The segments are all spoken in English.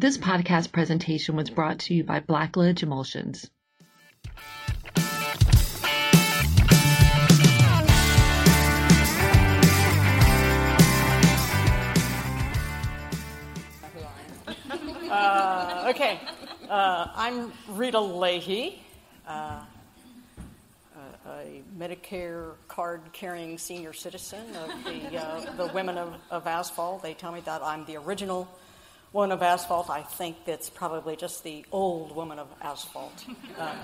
This podcast presentation was brought to you by Blacklidge Emulsions. Uh, okay, uh, I'm Rita Leahy, uh, a, a Medicare card carrying senior citizen of the, uh, the Women of, of Asphalt. They tell me that I'm the original woman of asphalt. I think that's probably just the old woman of asphalt. Uh,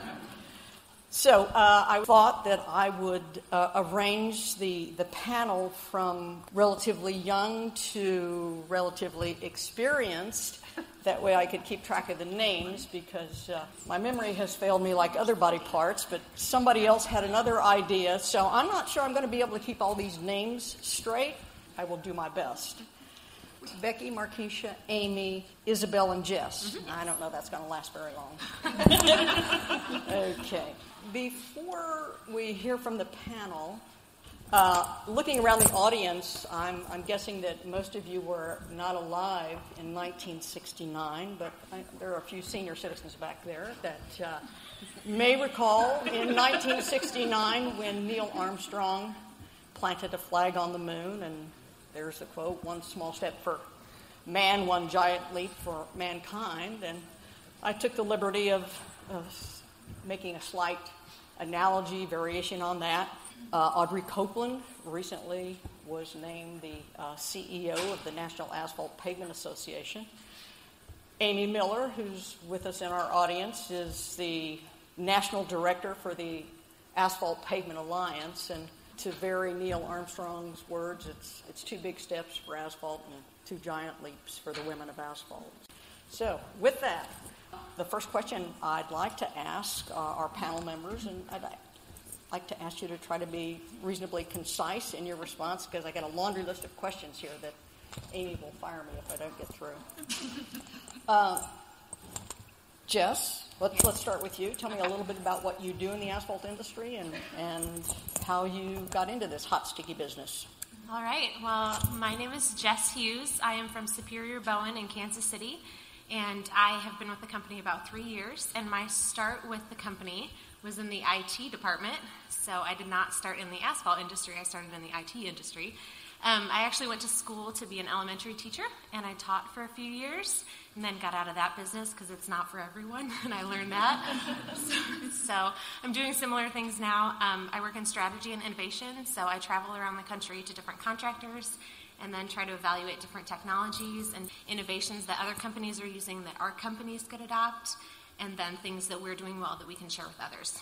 so uh, I thought that I would uh, arrange the, the panel from relatively young to relatively experienced. That way I could keep track of the names because uh, my memory has failed me like other body parts, but somebody else had another idea. So I'm not sure I'm going to be able to keep all these names straight. I will do my best. Becky, Markeisha, Amy, Isabel, and Jess. Mm-hmm. I don't know that's going to last very long. okay. Before we hear from the panel, uh, looking around the audience, I'm, I'm, guessing that most of you were not alive in 1969, but I, there are a few senior citizens back there that uh, may recall in 1969 when Neil Armstrong planted a flag on the moon and there's the quote one small step for man, one giant leap for mankind. And I took the liberty of, of making a slight analogy, variation on that. Uh, Audrey Copeland recently was named the uh, CEO of the National Asphalt Pavement Association. Amy Miller, who's with us in our audience, is the national director for the Asphalt Pavement Alliance. And to vary Neil Armstrong's words, it's, it's two big steps for asphalt and two giant leaps for the women of asphalt. So, with that, the first question I'd like to ask uh, our panel members, and I'd like to ask you to try to be reasonably concise in your response because I got a laundry list of questions here that Amy will fire me if I don't get through. Uh, Jess, Let's, let's start with you. Tell me a little bit about what you do in the asphalt industry and, and how you got into this hot, sticky business. All right. Well, my name is Jess Hughes. I am from Superior Bowen in Kansas City, and I have been with the company about three years. And my start with the company was in the IT department. So I did not start in the asphalt industry, I started in the IT industry. Um, I actually went to school to be an elementary teacher, and I taught for a few years, and then got out of that business because it's not for everyone, and I learned that. so, so, I'm doing similar things now. Um, I work in strategy and innovation, so I travel around the country to different contractors and then try to evaluate different technologies and innovations that other companies are using that our companies could adopt, and then things that we're doing well that we can share with others.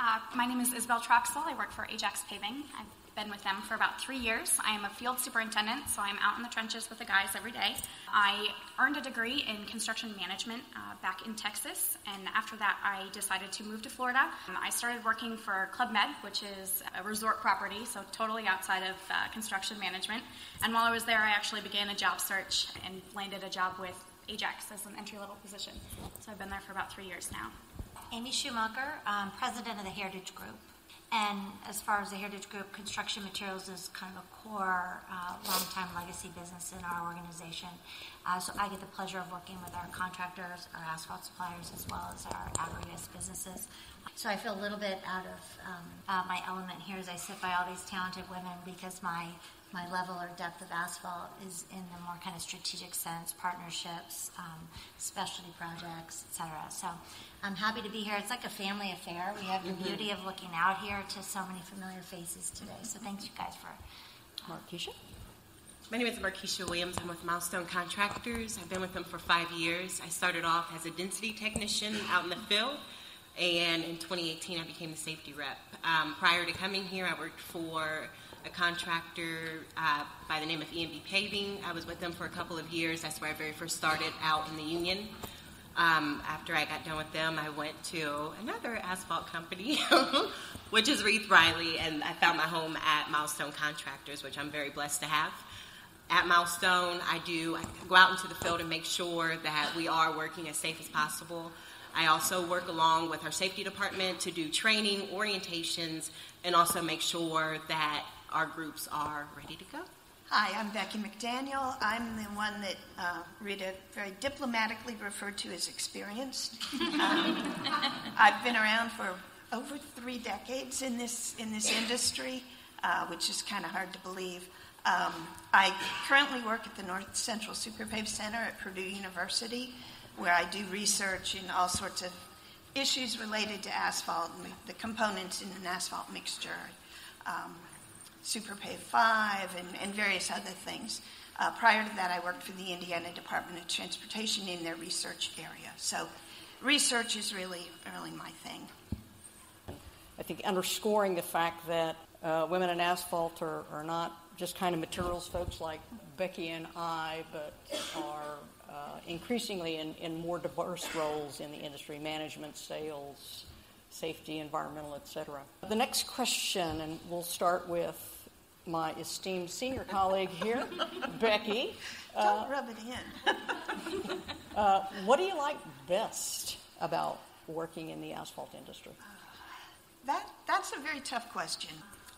Uh, my name is Isabel Troxel. I work for Ajax Paving. I've been with them for about three years. I am a field superintendent, so I'm out in the trenches with the guys every day. I earned a degree in construction management uh, back in Texas, and after that, I decided to move to Florida. Um, I started working for Club Med, which is a resort property, so totally outside of uh, construction management. And while I was there, I actually began a job search and landed a job with Ajax as an entry level position. So I've been there for about three years now. Amy Schumacher, um, president of the Heritage Group. And as far as the Heritage Group, construction materials is kind of a core, uh, long-time legacy business in our organization. Uh, so I get the pleasure of working with our contractors, our asphalt suppliers, as well as our aggregates businesses. So I feel a little bit out of um, uh, my element here as I sit by all these talented women because my my level or depth of asphalt is in the more kind of strategic sense, partnerships, um, specialty projects, etc. So I'm happy to be here. It's like a family affair. We have the mm-hmm. beauty of looking out here to so many familiar faces today. So thanks you guys for. Markeisha? My name is Markeisha Williams. I'm with Milestone Contractors. I've been with them for five years. I started off as a density technician out in the field, and in 2018 I became the safety rep. Um, prior to coming here, I worked for a contractor uh, by the name of E&B Paving. I was with them for a couple of years. That's where I very first started out in the union. Um, after I got done with them, I went to another asphalt company, which is Reith Riley, and I found my home at Milestone Contractors, which I'm very blessed to have. At Milestone, I do I go out into the field and make sure that we are working as safe as possible. I also work along with our safety department to do training, orientations, and also make sure that our groups are ready to go. Hi, I'm Becky McDaniel. I'm the one that uh, Rita very diplomatically referred to as experienced. Um, I've been around for over three decades in this in this industry, uh, which is kind of hard to believe. Um, I currently work at the North Central Superpave Center at Purdue University, where I do research in all sorts of issues related to asphalt and the components in an asphalt mixture. Um, Superpave 5, and, and various other things. Uh, prior to that, I worked for the Indiana Department of Transportation in their research area. So, research is really, really my thing. I think underscoring the fact that uh, women in asphalt are, are not just kind of materials folks like Becky and I, but are uh, increasingly in, in more diverse roles in the industry management, sales, safety, environmental, etc. The next question, and we'll start with my esteemed senior colleague here, Becky. Don't uh, rub it in. uh, what do you like best about working in the asphalt industry? That, that's a very tough question.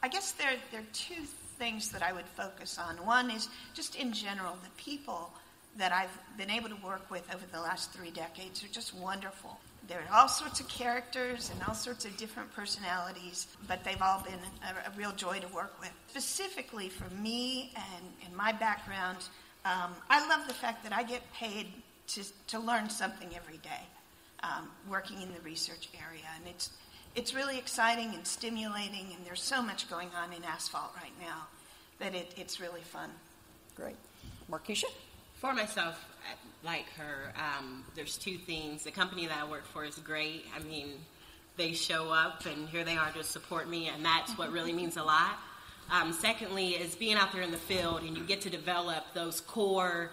I guess there, there are two things that I would focus on. One is just in general, the people that I've been able to work with over the last three decades are just wonderful. There are all sorts of characters and all sorts of different personalities, but they've all been a, a real joy to work with. Specifically for me and, and my background, um, I love the fact that I get paid to, to learn something every day um, working in the research area. And it's, it's really exciting and stimulating, and there's so much going on in asphalt right now that it, it's really fun. Great. Markeisha? For myself, like her. Um, there's two things. The company that I work for is great. I mean, they show up and here they are to support me, and that's what really means a lot. Um, secondly, is being out there in the field and you get to develop those core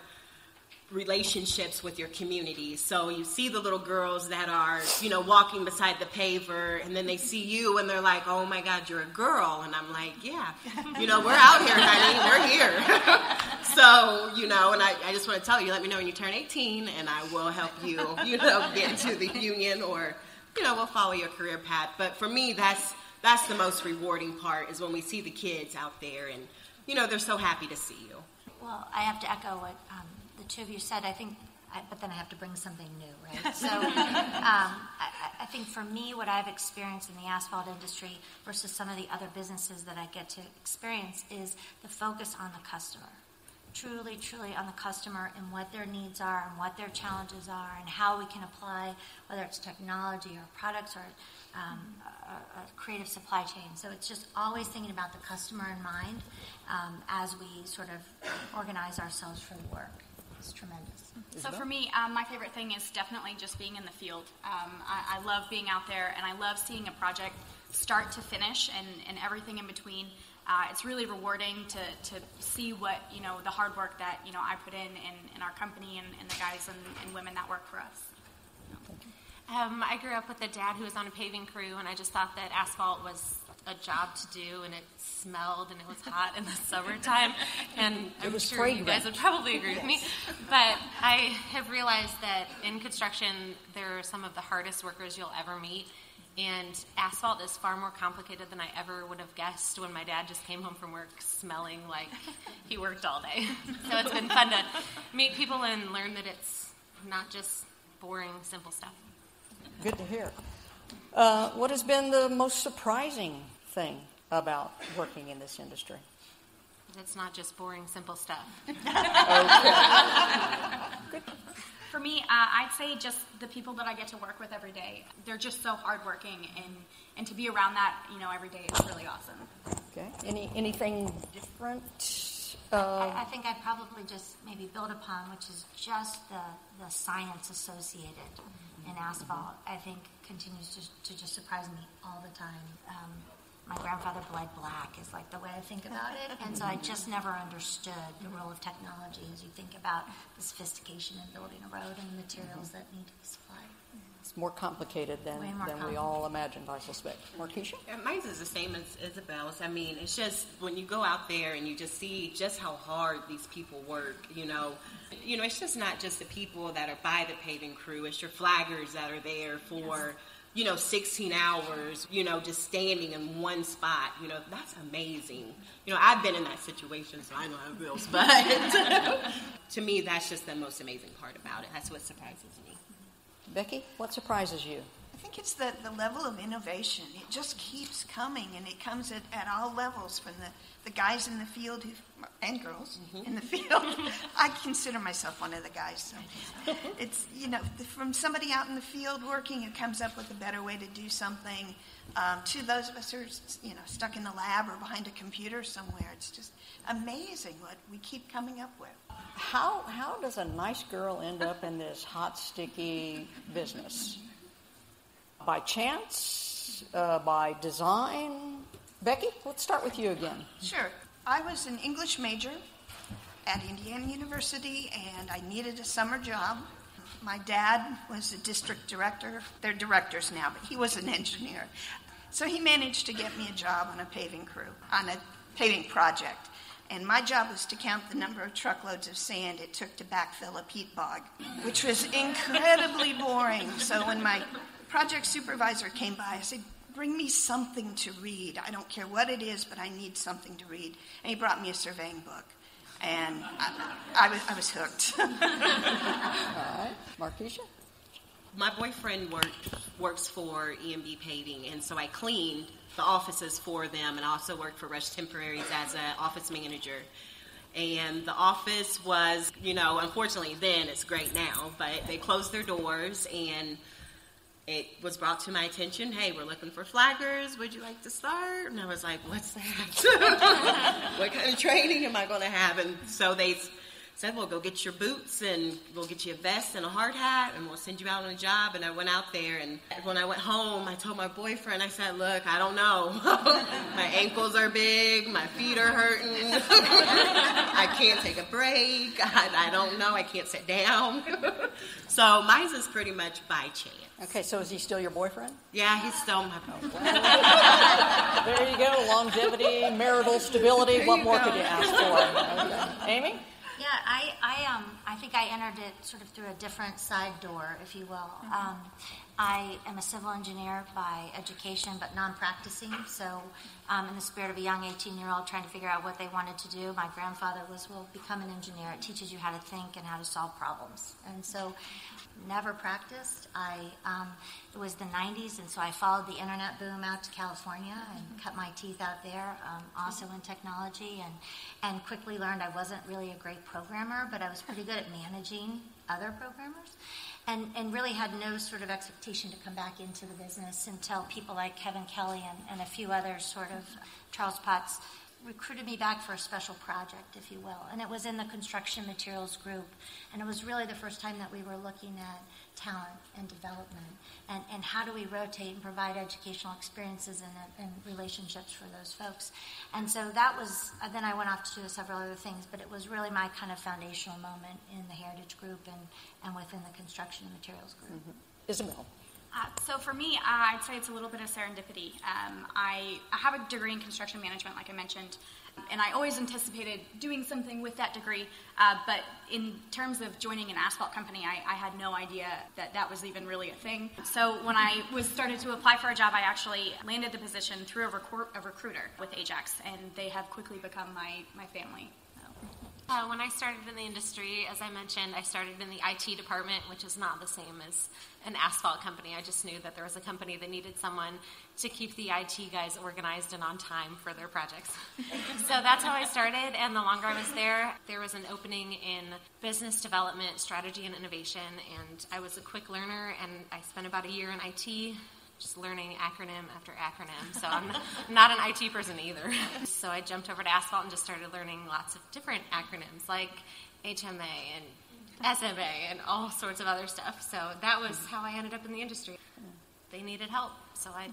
relationships with your community. So you see the little girls that are, you know, walking beside the paver, and then they see you and they're like, oh my God, you're a girl. And I'm like, yeah, you know, we're out here, honey, we're here. so, you know, and I, I just want to tell you, let me know when you turn 18, and I will help you, you know, get into the union or, you know, we'll follow your career path. But for me, that's, that's the most rewarding part is when we see the kids out there and, you know, they're so happy to see you. Well, I have to echo what um, two of you said, I think, I, but then I have to bring something new, right? So um, I, I, think for me, what I've experienced in the asphalt industry versus some of the other businesses that I get to experience is the focus on the customer. Truly, truly on the customer and what their needs are and what their challenges are and how we can apply, whether it's technology or products or um, creative supply chain. So it's just always thinking about the customer in mind um, as we sort of organize ourselves for the work. It's tremendous. So for me, um, my favorite thing is definitely just being in the field. Um, I, I, love being out there, and I love seeing a project start to finish and, and everything in between. Uh, it's really rewarding to, to see what you know the hard work that you know I put in in, in our company and, and the guys and, and, women that work for us. Um, I grew up with a dad who was on a paving crew, and I just thought that asphalt was a job to do, and it smelled and it was hot in the summertime. And I'm sure fragrant. you guys would probably agree with me. But I have realized that in construction, there are some of the hardest workers you'll ever meet. And asphalt is far more complicated than I ever would have guessed when my dad just came home from work smelling like he worked all day. So it's been fun to meet people and learn that it's not just boring, simple stuff. Good to hear. Uh, what has been the most surprising thing about working in this industry? It's not just boring, simple stuff. For me, uh, I'd say just the people that I get to work with every day. They're just so hardworking, and and to be around that, you know, every day is really awesome. Okay. Any anything different? Uh, I, I, think I'd probably just maybe build upon, which is just the the science associated mm-hmm. in asphalt. I think continues to, to just surprise me all the time. Um, my grandfather bled black is like the way I think about it. And so I just never understood the role of technology as you think about the sophistication in building a road and the materials that need to be supplied. It's more complicated than, more than complicated. we all imagined, I suspect. Markeisha? Yeah, mine is the same as Isabel's. I mean, it's just when you go out there and you just see just how hard these people work, you know, you know, it's just not just the people that are by the paving crew, it's your flaggers that are there for you know, 16 hours, you know, just standing in one spot. You know, that's amazing. You know, I've been in that situation, so I know how it feels. But to me, that's just the most amazing part about it. That's what surprises me. Becky, what surprises you? I think it's the, the level of innovation. It just keeps coming, and it comes at, at all levels from the, the guys in the field who, and girls in the field. I consider myself one of the guys. So it's, you know, from somebody out in the field working who comes up with a better way to do something um, to those of us who are, you know, stuck in the lab or behind a computer somewhere. It's just amazing what we keep coming up with. How, how does a nice girl end up in this hot, sticky business? By chance? Uh, by design? Becky, let's start with you again. Sure. I was an English major at Indiana University, and I needed a summer job. My dad was a district director. They're directors now, but he was an engineer. So he managed to get me a job on a paving crew, on a paving project. And my job was to count the number of truckloads of sand it took to backfill a peat bog, which was incredibly boring. So when my project supervisor came by, I said, Bring me something to read. I don't care what it is, but I need something to read. And he brought me a surveying book. And I, I, was, I was hooked. All right. Markeisha? My boyfriend worked, works for E&B Paving, and so I cleaned the offices for them and also worked for Rush Temporaries as an office manager. And the office was, you know, unfortunately then it's great now, but they closed their doors and it was brought to my attention, hey, we're looking for flaggers. Would you like to start? And I was like, what's that? what kind of training am I going to have? And so they said, well, go get your boots and we'll get you a vest and a hard hat and we'll send you out on a job. And I went out there and when I went home, I told my boyfriend, I said, look, I don't know. my ankles are big, my feet are hurting. I can't take a break. I, I don't know. I can't sit down. so mine is pretty much by chance. Okay, so is he still your boyfriend? Yeah, he's still my boyfriend. There you go. Longevity, marital stability. What more could you ask for? Okay. Amy? Yeah, I, I, um, I think I entered it sort of through a different side door, if you will. Um, I am a civil engineer by education, but non-practicing. So, um, in the spirit of a young 18-year-old trying to figure out what they wanted to do, my grandfather was, "Well, become an engineer. It teaches you how to think and how to solve problems." And so, never practiced. I um, it was the 90s, and so I followed the internet boom out to California and cut my teeth out there, um, also in technology, and and quickly learned I wasn't really a great programmer, but I was pretty good at managing other programmers. And, and really had no sort of expectation to come back into the business until people like Kevin Kelly and, and a few others, sort of Charles Potts, recruited me back for a special project, if you will. And it was in the construction materials group. And it was really the first time that we were looking at talent and development and, and how do we rotate and provide educational experiences and, and relationships for those folks. And so that was, uh, then I went off to do several other things, but it was really my kind of foundational moment in the Heritage Group and, and within the construction materials group. Mm-hmm. Isabel. Uh, so for me, uh, I'd say it's a little bit of serendipity. Um, I, I, have a degree in construction management, like I mentioned, and I always anticipated doing something with that degree. Uh, but in terms of joining an asphalt company, I, I, had no idea that that was even really a thing. So when I was started to apply for a job, I actually landed the position through a, recor- a recruiter with Ajax, and they have quickly become my, my family. Uh, when I started in the industry, as I mentioned, I started in the IT department, which is not the same as an asphalt company. I just knew that there was a company that needed someone to keep the IT guys organized and on time for their projects. so that's how I started. And the longer I was there, there was an opening in business development, strategy, and innovation. And I was a quick learner, and I spent about a year in IT just learning acronym after acronym. So I'm not an IT person either. So I jumped over to Asphalt and just started learning lots of different acronyms like HMA and SMA and all sorts of other stuff. So that was how I ended up in the industry. They needed help, so I.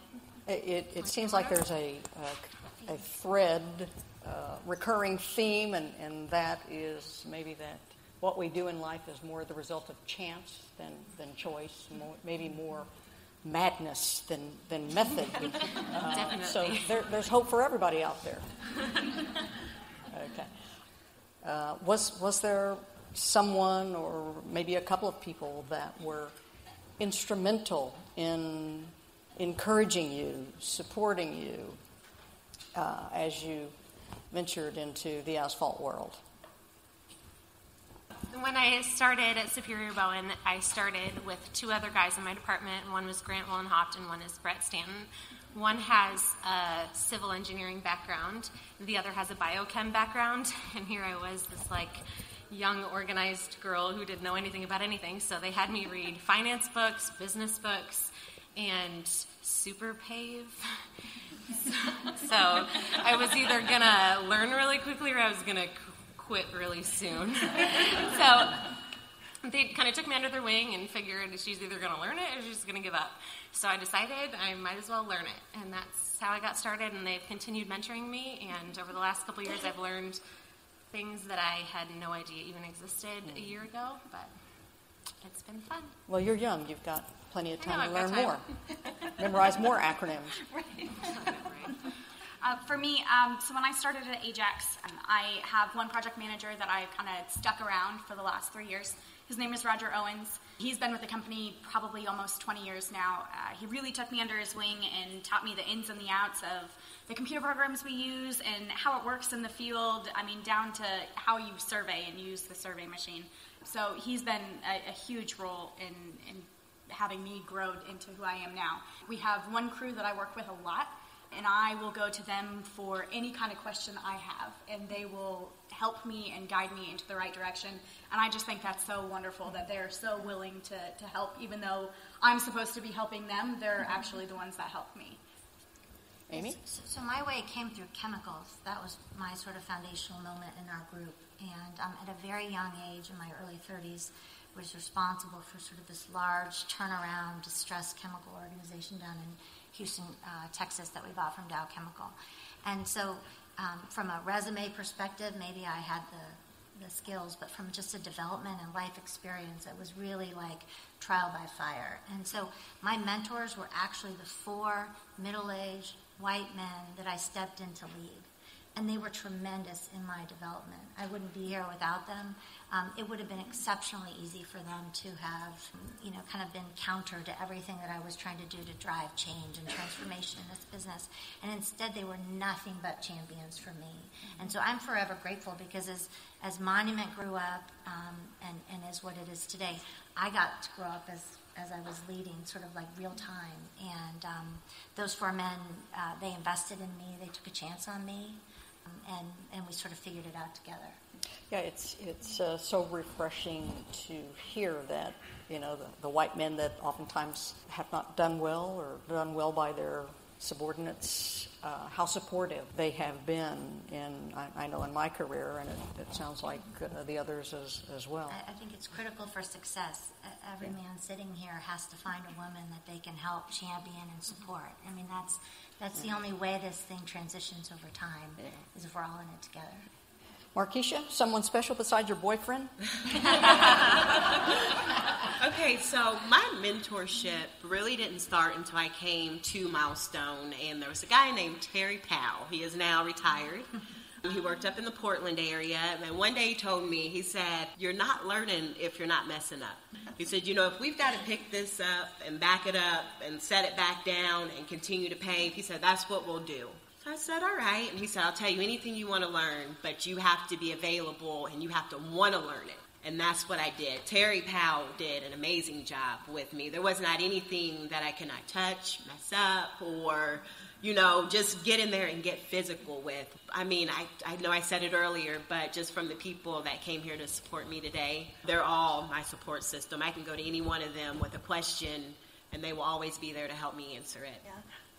It, it seems like there's a, a, a thread, uh, recurring theme, and, and that is maybe that what we do in life is more the result of chance than, than choice, more, maybe more madness than, than method. Uh, so there, there's hope for everybody out there. okay. Uh, was, was there someone or maybe a couple of people that were instrumental in encouraging you, supporting you uh, as you ventured into the asphalt world? When I started at Superior Bowen, I started with two other guys in my department. One was Grant Willenhoft and one is Brett Stanton. One has a civil engineering background, the other has a biochem background, and here I was, this like young, organized girl who didn't know anything about anything. So they had me read finance books, business books, and super pave. so I was either gonna learn really quickly or I was gonna quit really soon. so they kind of took me under their wing and figured she's either going to learn it or she's going to give up. So I decided I might as well learn it. And that's how I got started. And they've continued mentoring me. And over the last couple years, I've learned things that I had no idea even existed a year ago. But it's been fun. Well, you're young. You've got plenty of time know, to learn time. more. Memorize more acronyms. Uh, for me, um, so when I started at Ajax, I have one project manager that I've kind of stuck around for the last three years. His name is Roger Owens. He's been with the company probably almost 20 years now. Uh, he really took me under his wing and taught me the ins and the outs of the computer programs we use and how it works in the field. I mean, down to how you survey and use the survey machine. So he's been a, a huge role in, in having me grow into who I am now. We have one crew that I work with a lot and I will go to them for any kind of question I have, and they will help me and guide me into the right direction. And I just think that's so wonderful that they're so willing to, to help, even though I'm supposed to be helping them, they're actually the ones that help me. Amy? So, so my way came through chemicals. That was my sort of foundational moment in our group. And um, at a very young age, in my early 30s, was responsible for sort of this large turnaround distress chemical organization down in Houston, uh, Texas, that we bought from Dow Chemical. And so, um, from a resume perspective, maybe I had the, the skills, but from just a development and life experience, it was really like trial by fire. And so, my mentors were actually the four middle aged white men that I stepped in to lead and they were tremendous in my development. I wouldn't be here without them. Um, it would have been exceptionally easy for them to have, you know, kind of been counter to everything that I was trying to do to drive change and transformation in this business. And instead, they were nothing but champions for me. And so I'm forever grateful because as, as Monument grew up um, and, and is what it is today, I got to grow up as as I was leading, sort of like real time. And um, those four men, uh, they invested in me. They took a chance on me and, and we sort of figured it out together. Yeah, it's it's uh, so refreshing to hear that you know the, the white men that oftentimes have not done well or done well by their subordinates, uh, how supportive they have been in I, I, know in my career, and it, it sounds like uh, the others as as well. I, I, think it's critical for success. Every man sitting here has to find a woman that they can help champion and support. I mean that's that's the only way this thing transitions over time, yeah. is if we're all in it together. Markeisha, someone special besides your boyfriend? okay, so my mentorship really didn't start until I came to Milestone, and there was a guy named Terry Powell. He is now retired. He worked up in the Portland area, and one day he told me, he said, You're not learning if you're not messing up. He said, You know, if we've got to pick this up and back it up and set it back down and continue to pave, he said, That's what we'll do. So I said, All right. And he said, I'll tell you anything you want to learn, but you have to be available and you have to want to learn it. And that's what I did. Terry Powell did an amazing job with me. There was not anything that I could not touch, mess up, or you know, just get in there and get physical with. I mean, I, I know I said it earlier, but just from the people that came here to support me today, they're all my support system. I can go to any one of them with a question, and they will always be there to help me answer it. Yeah.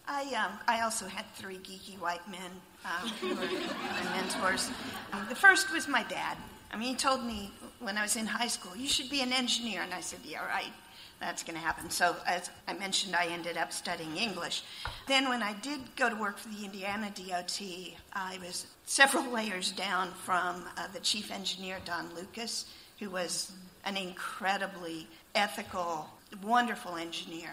I, um, I also had three geeky white men um, who were my mentors. Um, the first was my dad. I mean, he told me when I was in high school, you should be an engineer. And I said, yeah, right that's going to happen. So, as I mentioned, I ended up studying English. Then, when I did go to work for the Indiana DOT, I was several layers down from uh, the chief engineer, Don Lucas, who was an incredibly ethical, wonderful engineer.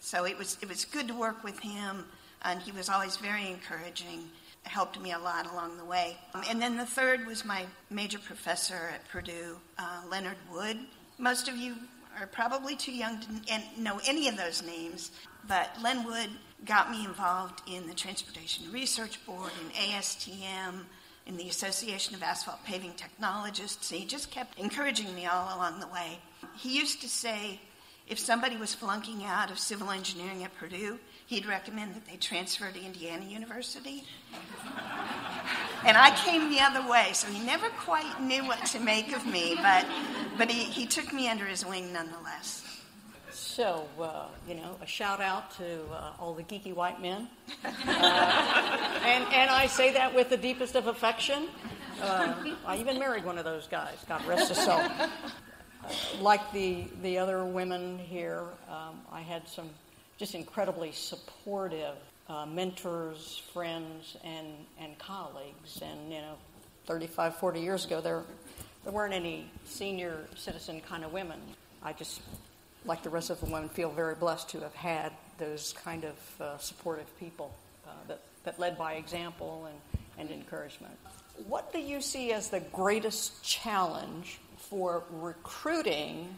So, it was, it was good to work with him, and he was always very encouraging. Helped me a lot along the way. And then the third was my major professor at Purdue, uh, Leonard Wood. Most of you are probably too young to know any of those names, but Len Wood got me involved in the Transportation Research Board, in ASTM, in the Association of Asphalt Paving Technologists. He just kept encouraging me all along the way. He used to say if somebody was flunking out of civil engineering at Purdue, he'd recommend that they transfer to Indiana University. and I came the other way, so he never quite knew what to make of me, but, but he, he took me under his wing nonetheless. So, uh, you know, a shout out to uh, all the geeky white men. Uh, and, and I say that with the deepest of affection. Uh, I even married one of those guys, God rest his soul. Uh, like the, the other women here, um, I had some just incredibly supportive uh, mentors, friends, and, and colleagues. And, you know, 35, 40 years ago, there, there weren't any senior citizen kind of women. I just like the rest of the women, feel very blessed to have had those kind of uh, supportive people uh, that, that led by example and, and encouragement. What do you see as the greatest challenge for recruiting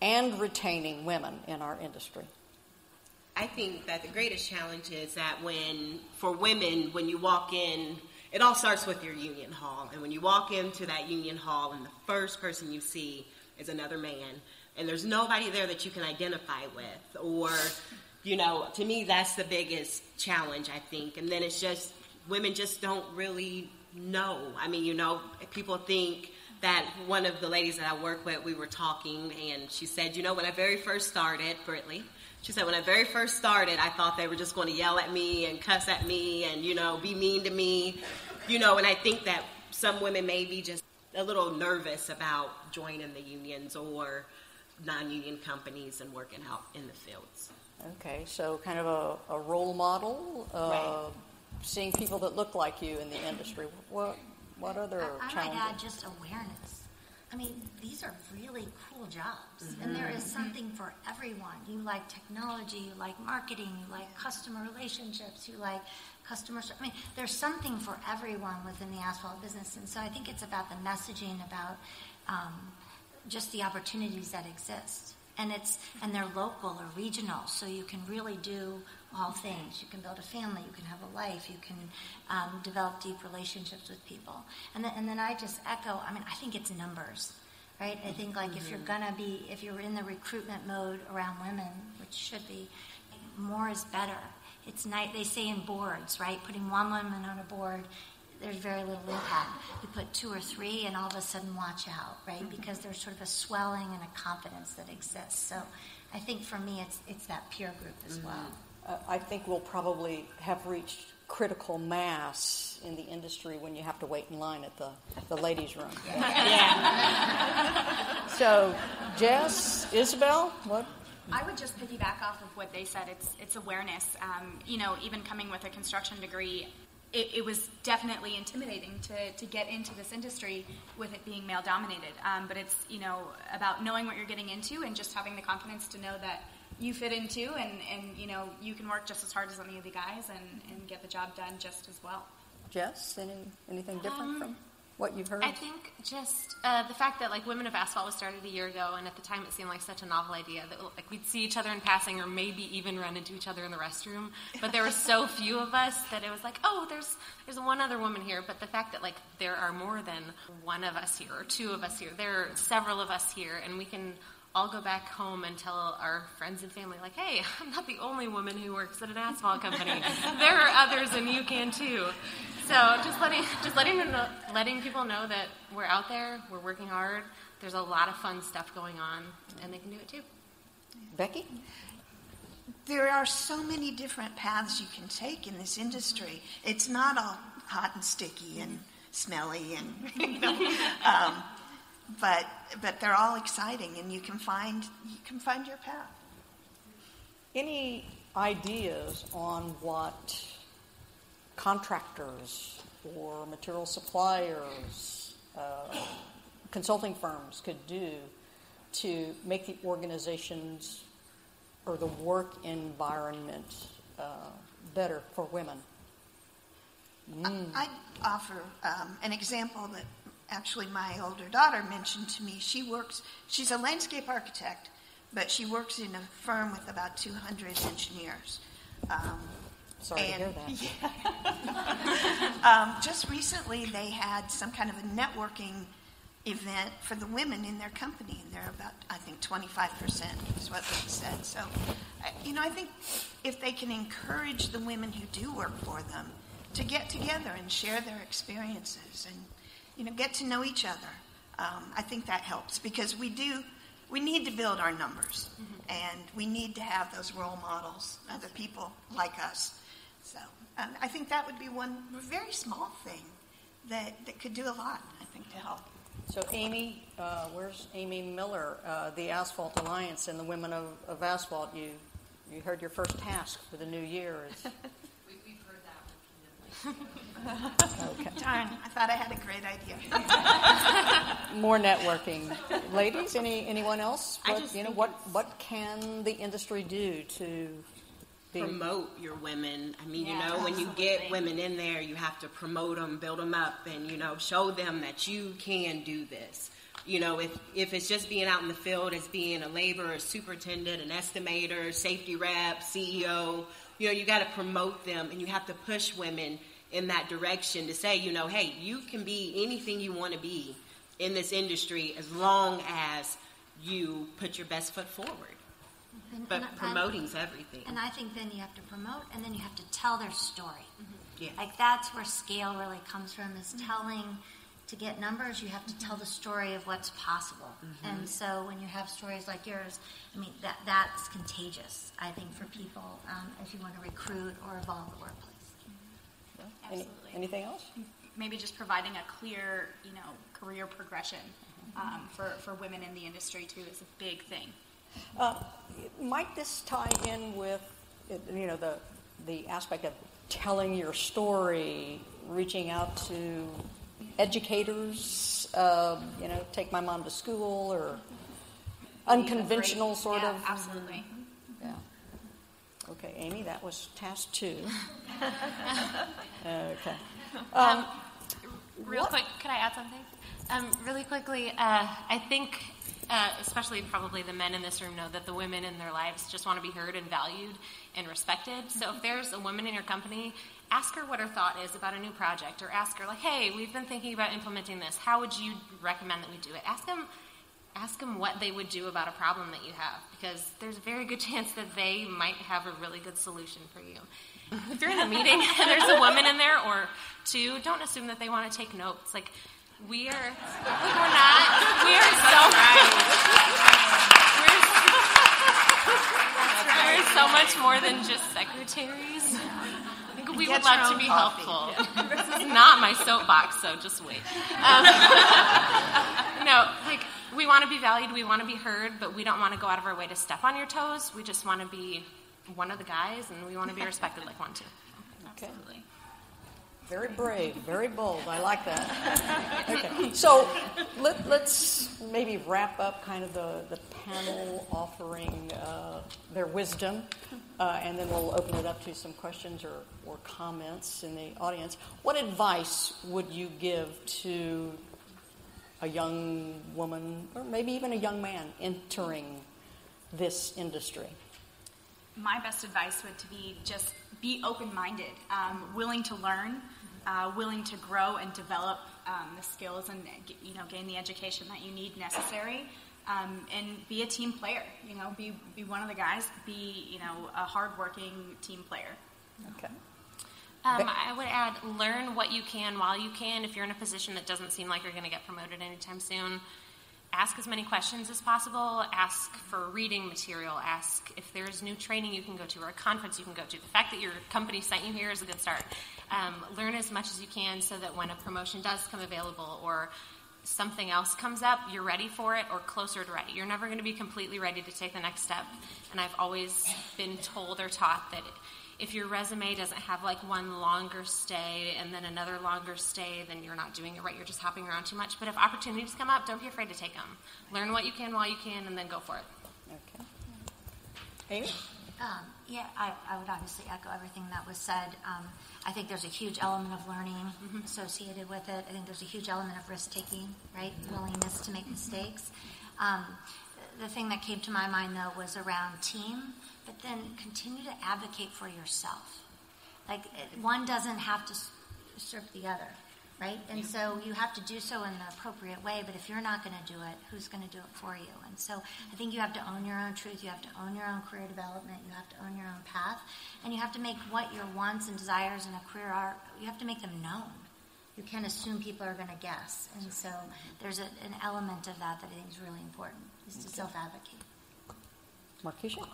and retaining women in our industry? I think that the greatest challenge is that when, for women, when you walk in, it all starts with your union hall. And when you walk into that union hall and the first person you see is another man, and there's nobody there that you can identify with or you know to me that's the biggest challenge i think and then it's just women just don't really know i mean you know people think that one of the ladies that i work with we were talking and she said you know when i very first started britley she said when i very first started i thought they were just going to yell at me and cuss at me and you know be mean to me you know and i think that some women may be just a little nervous about joining the unions or non-union companies and working out in the fields. Okay, so kind of a, a role model, uh, right. seeing people that look like you in the industry. What what other I, I challenges? might add just awareness. I mean, these are really cool jobs, mm-hmm. and there is something for everyone. You like technology, you like marketing, you like customer relationships, you like customer. I mean, there's something for everyone within the asphalt business, and so I think it's about the messaging about. Um, just the opportunities that exist. And it's and they're local or regional, so you can really do all things. You can build a family, you can have a life, you can um, develop deep relationships with people. And then, and then I just echo. I mean, I think it's numbers, right? I think like mm-hmm. if you're gonna be, if you're in the recruitment mode around women, which should be, more is better. It's night. They say in boards, right? Putting one woman on a board there's very little impact. You put two or three, and all of a sudden, watch out, right? Mm-hmm. Because there's sort of a swelling and a confidence that exists. So, I think for me, it's it's that peer group as mm-hmm. well. I think we'll probably have reached critical mass in the industry when you have to wait in line at the the ladies' room. yeah. so, Jess, Isabel, what I would just piggyback off of what they said. It's it's awareness. Um, you know, even coming with a construction degree, it, it, was definitely intimidating to, to get into this industry with it being male dominated. Um, but it's you know about knowing what you're getting into and just having the confidence to know that you fit into and, and you know you can work just as hard as any of the guys and, and get the job done just as well. Jess, any anything different um, from? what you've heard? I think just uh, the fact that like Women of Asphalt was started a year ago, and at the time it seemed like such a novel idea that like we'd see each other in passing, or maybe even run into each other in the restroom. But there were so few of us that it was like, oh, there's there's one other woman here. But the fact that like there are more than one of us here, or two of us here, there are several of us here, and we can all go back home and tell our friends and family, like, hey, I'm not the only woman who works at an asphalt company. there are others, and you can too. So just letting just letting know, letting people know that we're out there, we're working hard. There's a lot of fun stuff going on, and they can do it too. Becky. There are so many different paths you can take in this industry. It's not all hot and sticky and smelly and you know, um, but but they're all exciting, and you can find you can find your path. Any ideas on what contractors or material suppliers, uh, consulting firms could do to make the organizations or the work environment uh, better for women? Mm. I'd offer um, an example that actually, my older daughter mentioned to me she works, she's a landscape architect, but she works in a firm with about 200 engineers. Um, Sorry to hear that. um, just recently, they had some kind of a networking event for the women in their company, and they're about, I think, 25% is what they said. So, you know, I think if they can encourage the women who do work for them to get together and share their experiences and, you know, get to know each other, um, I think that helps because we do, we need to build our numbers, and we need to have those role models, other people like us. So um, I think that would be one very small thing that, that could do a lot, I think, to help. So Amy, uh, where's Amy Miller, uh, the Asphalt Alliance and the Women of, of Asphalt? You, you heard your first task for the new year is We, we've heard that repeatedly. Okay. Darn, I thought I had a great idea. more networking. Ladies, any anyone else? What, you know what what can the industry do to be promote your women. I mean, Yeah, you know, when you get women in there, you have to promote them, build them up, and you know, show them that you can do this. You know, if if it's just being out in the field as being a laborer, a superintendent, an estimator, safety rep, CEO, you know, you got to promote them, and you have to push women in that direction to say, you know, hey, you can be anything you want to be in this industry as long as you put your best foot forward. And- But and I- everything. And I think then you have to promote, and then you have to tell their story. Mm-hmm. Yeah. Like that's where scale really comes from is mm-hmm. telling. To get numbers, you have to tell the story of what's possible. Mm-hmm. And so when you have stories like yours, I mean that that's contagious. I think for people um, as you want to recruit or evolve the workplace. Any, anything else? maybe just providing a clear, you know, career progression um, for, for women in the industry too is a big thing. Uh, might this tie in with you know the the aspect of telling your story, reaching out to educators? Uh, you know, take my mom to school or unconventional sort Yeah, of. Absolutely. Okay, Amy, that was task two. okay. Um, Real What- quick, could I add something? Um, really quickly, uh, I think, uh, especially probably the men in this room know that the women in their lives just want to be heard and valued and respected. So if there's a woman in your company, ask her what her thought is about a new project, or ask her like, "Hey, we've been thinking about implementing this. How would you recommend that we do it?" Ask them. Ask them what they would do about a problem that you have, because there's a very good chance that they might have a really good solution for you. If you're in a meeting and there's a woman in there or two, don't assume that they want to take notes. Like we are, we're not. We are so we're, we're so much more than just secretaries. I think we would love to be coffee. helpful. This is not my soapbox, so just wait. Um, no, like we want to be valued, we want to be heard, but we don't want to go out of our way to step on your toes. We just want to be one of the guys, and we want to be respected like one too. okay. Absolutely. Very brave, very bold. I like that. Okay, so let, let's maybe wrap up kind of the, the panel offering uh, their wisdom, uh, and then we'll open it up to some questions or, or comments in the audience. What advice would you give to a young woman, or maybe even a young man, entering this industry? My best advice would to be just be open-minded, um, willing to learn, uh, willing to grow and develop um, the skills and you know gain the education that you need necessary, um, and be a team player. You know, be be one of the guys. Be you know a hardworking team player. Okay. Um, I would add learn what you can while you can. If you're in a position that doesn't seem like you're going to get promoted anytime soon, ask as many questions as possible. Ask for reading material. Ask if there's new training you can go to or a conference you can go to. The fact that your company sent you here is a good start. Um, learn as much as you can so that when a promotion does come available or something else comes up, you're ready for it or closer to ready. You're never going to be completely ready to take the next step. And I've always been told or taught that if your resume doesn't have like one longer stay and then another longer stay, then you're not doing it right. You're just hopping around too much. But if opportunities come up, don't be afraid to take them. Learn what you can while you can and then go for it. Okay. Amy? Um, yeah, I, I would obviously echo everything that was said. Um, I think there's a huge element of learning mm-hmm. associated with it. I think there's a huge element of risk taking, right? Mm-hmm. Willingness to make mistakes. Um, the thing that came to my mind though was around team, but then continue to advocate for yourself. Like one doesn't have to serve the other right? And so you have to do so in the appropriate way, but if you're not going to do it, who's going to do it for you? And so I think you have to own your own truth, you have to own your own career development, you have to own your own path, and you have to make what your wants and desires in a career are, you have to make them known. You can't assume people are going to guess. And so there's a, an element of that that I think is really important, is to self advocate.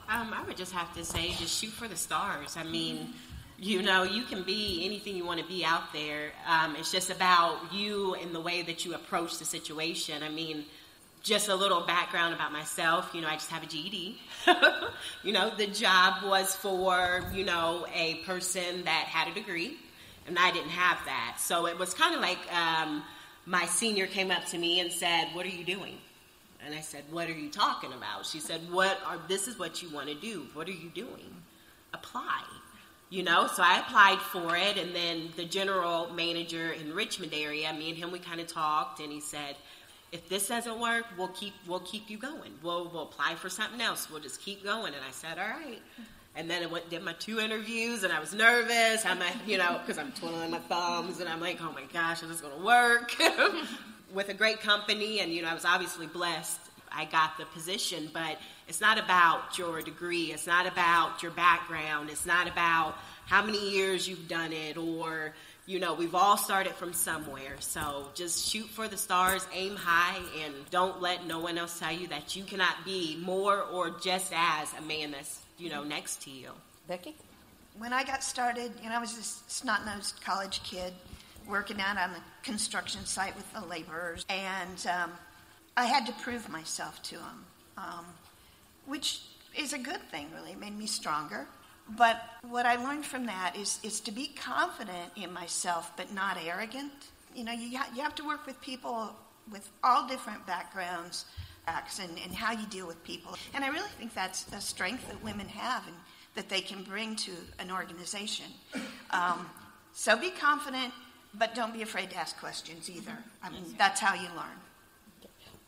Um, I would just have to say, just shoot for the stars. I mean, you know, you can be anything you want to be out there. Um, it's just about you and the way that you approach the situation. I mean, just a little background about myself. You know, I just have a GED. you know, the job was for, you know, a person that had a degree, and I didn't have that. So it was kind of like um, my senior came up to me and said, What are you doing? And I said, What are you talking about? She said, What are, this is what you want to do. What are you doing? Apply you know so i applied for it and then the general manager in richmond area me and him we kind of talked and he said if this doesn't work we'll keep we'll keep you going we'll, we'll apply for something else we'll just keep going and i said all right and then I went did my two interviews, and I was nervous. I'm, you know, because I'm twiddling my thumbs, and I'm like, oh my gosh, is this to work? With a great company, and you know, I was obviously blessed. I got the position, but it's not about your degree. It's not about your background. It's not about how many years you've done it or, you know, we've all started from somewhere. So just shoot for the stars, aim high, and don't let no one else tell you that you cannot be more or just as a man that's, you know, next to you. Becky? When I got started, you know, I was this snot nosed college kid working out on the construction site with the laborers, and um, I had to prove myself to them. Um, which is a good thing, really. It made me stronger. But what I learned from that is, is to be confident in myself, but not arrogant. You know, you, ha- you have to work with people with all different backgrounds and, and how you deal with people. And I really think that's a strength that women have and that they can bring to an organization. Um, so be confident, but don't be afraid to ask questions either. I mean, that's how you learn.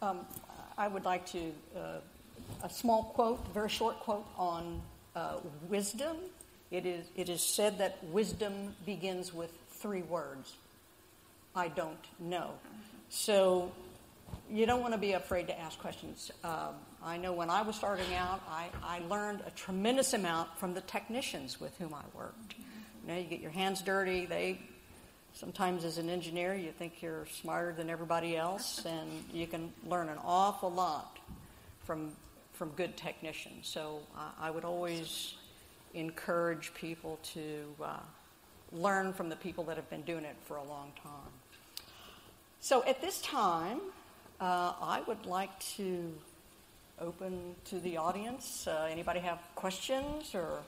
Um, I would like to uh, a small quote, very short quote on uh, wisdom. It is, it is said that wisdom begins with three words I don't know. So you don't want to be afraid to ask questions. Um, I know when I was starting out, I, I learned a tremendous amount from the technicians with whom I worked. You know, you get your hands dirty. They sometimes, as an engineer, you think you're smarter than everybody else, and you can learn an awful lot from from good technicians. So uh, I would always encourage people to uh, learn from the people that have been doing it for a long time. So at this time, uh, I would like to open to the audience. Uh, anybody have questions or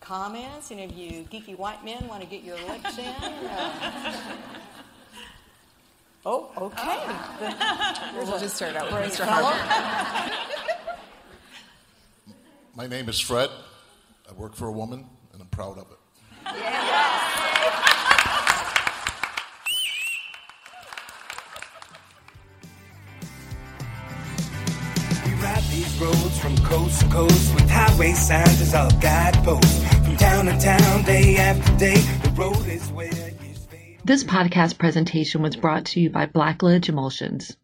comments? Any of you geeky white men want to get your licks in? Uh, oh, okay. we'll just start out with Mr. Harper. My name is Fred. I work for a woman, and I'm proud of it. We these roads from coast to coast with highway signs as our guideposts. From town to town, day after day, the road is where This podcast presentation was brought to you by Blacklidge Emulsions.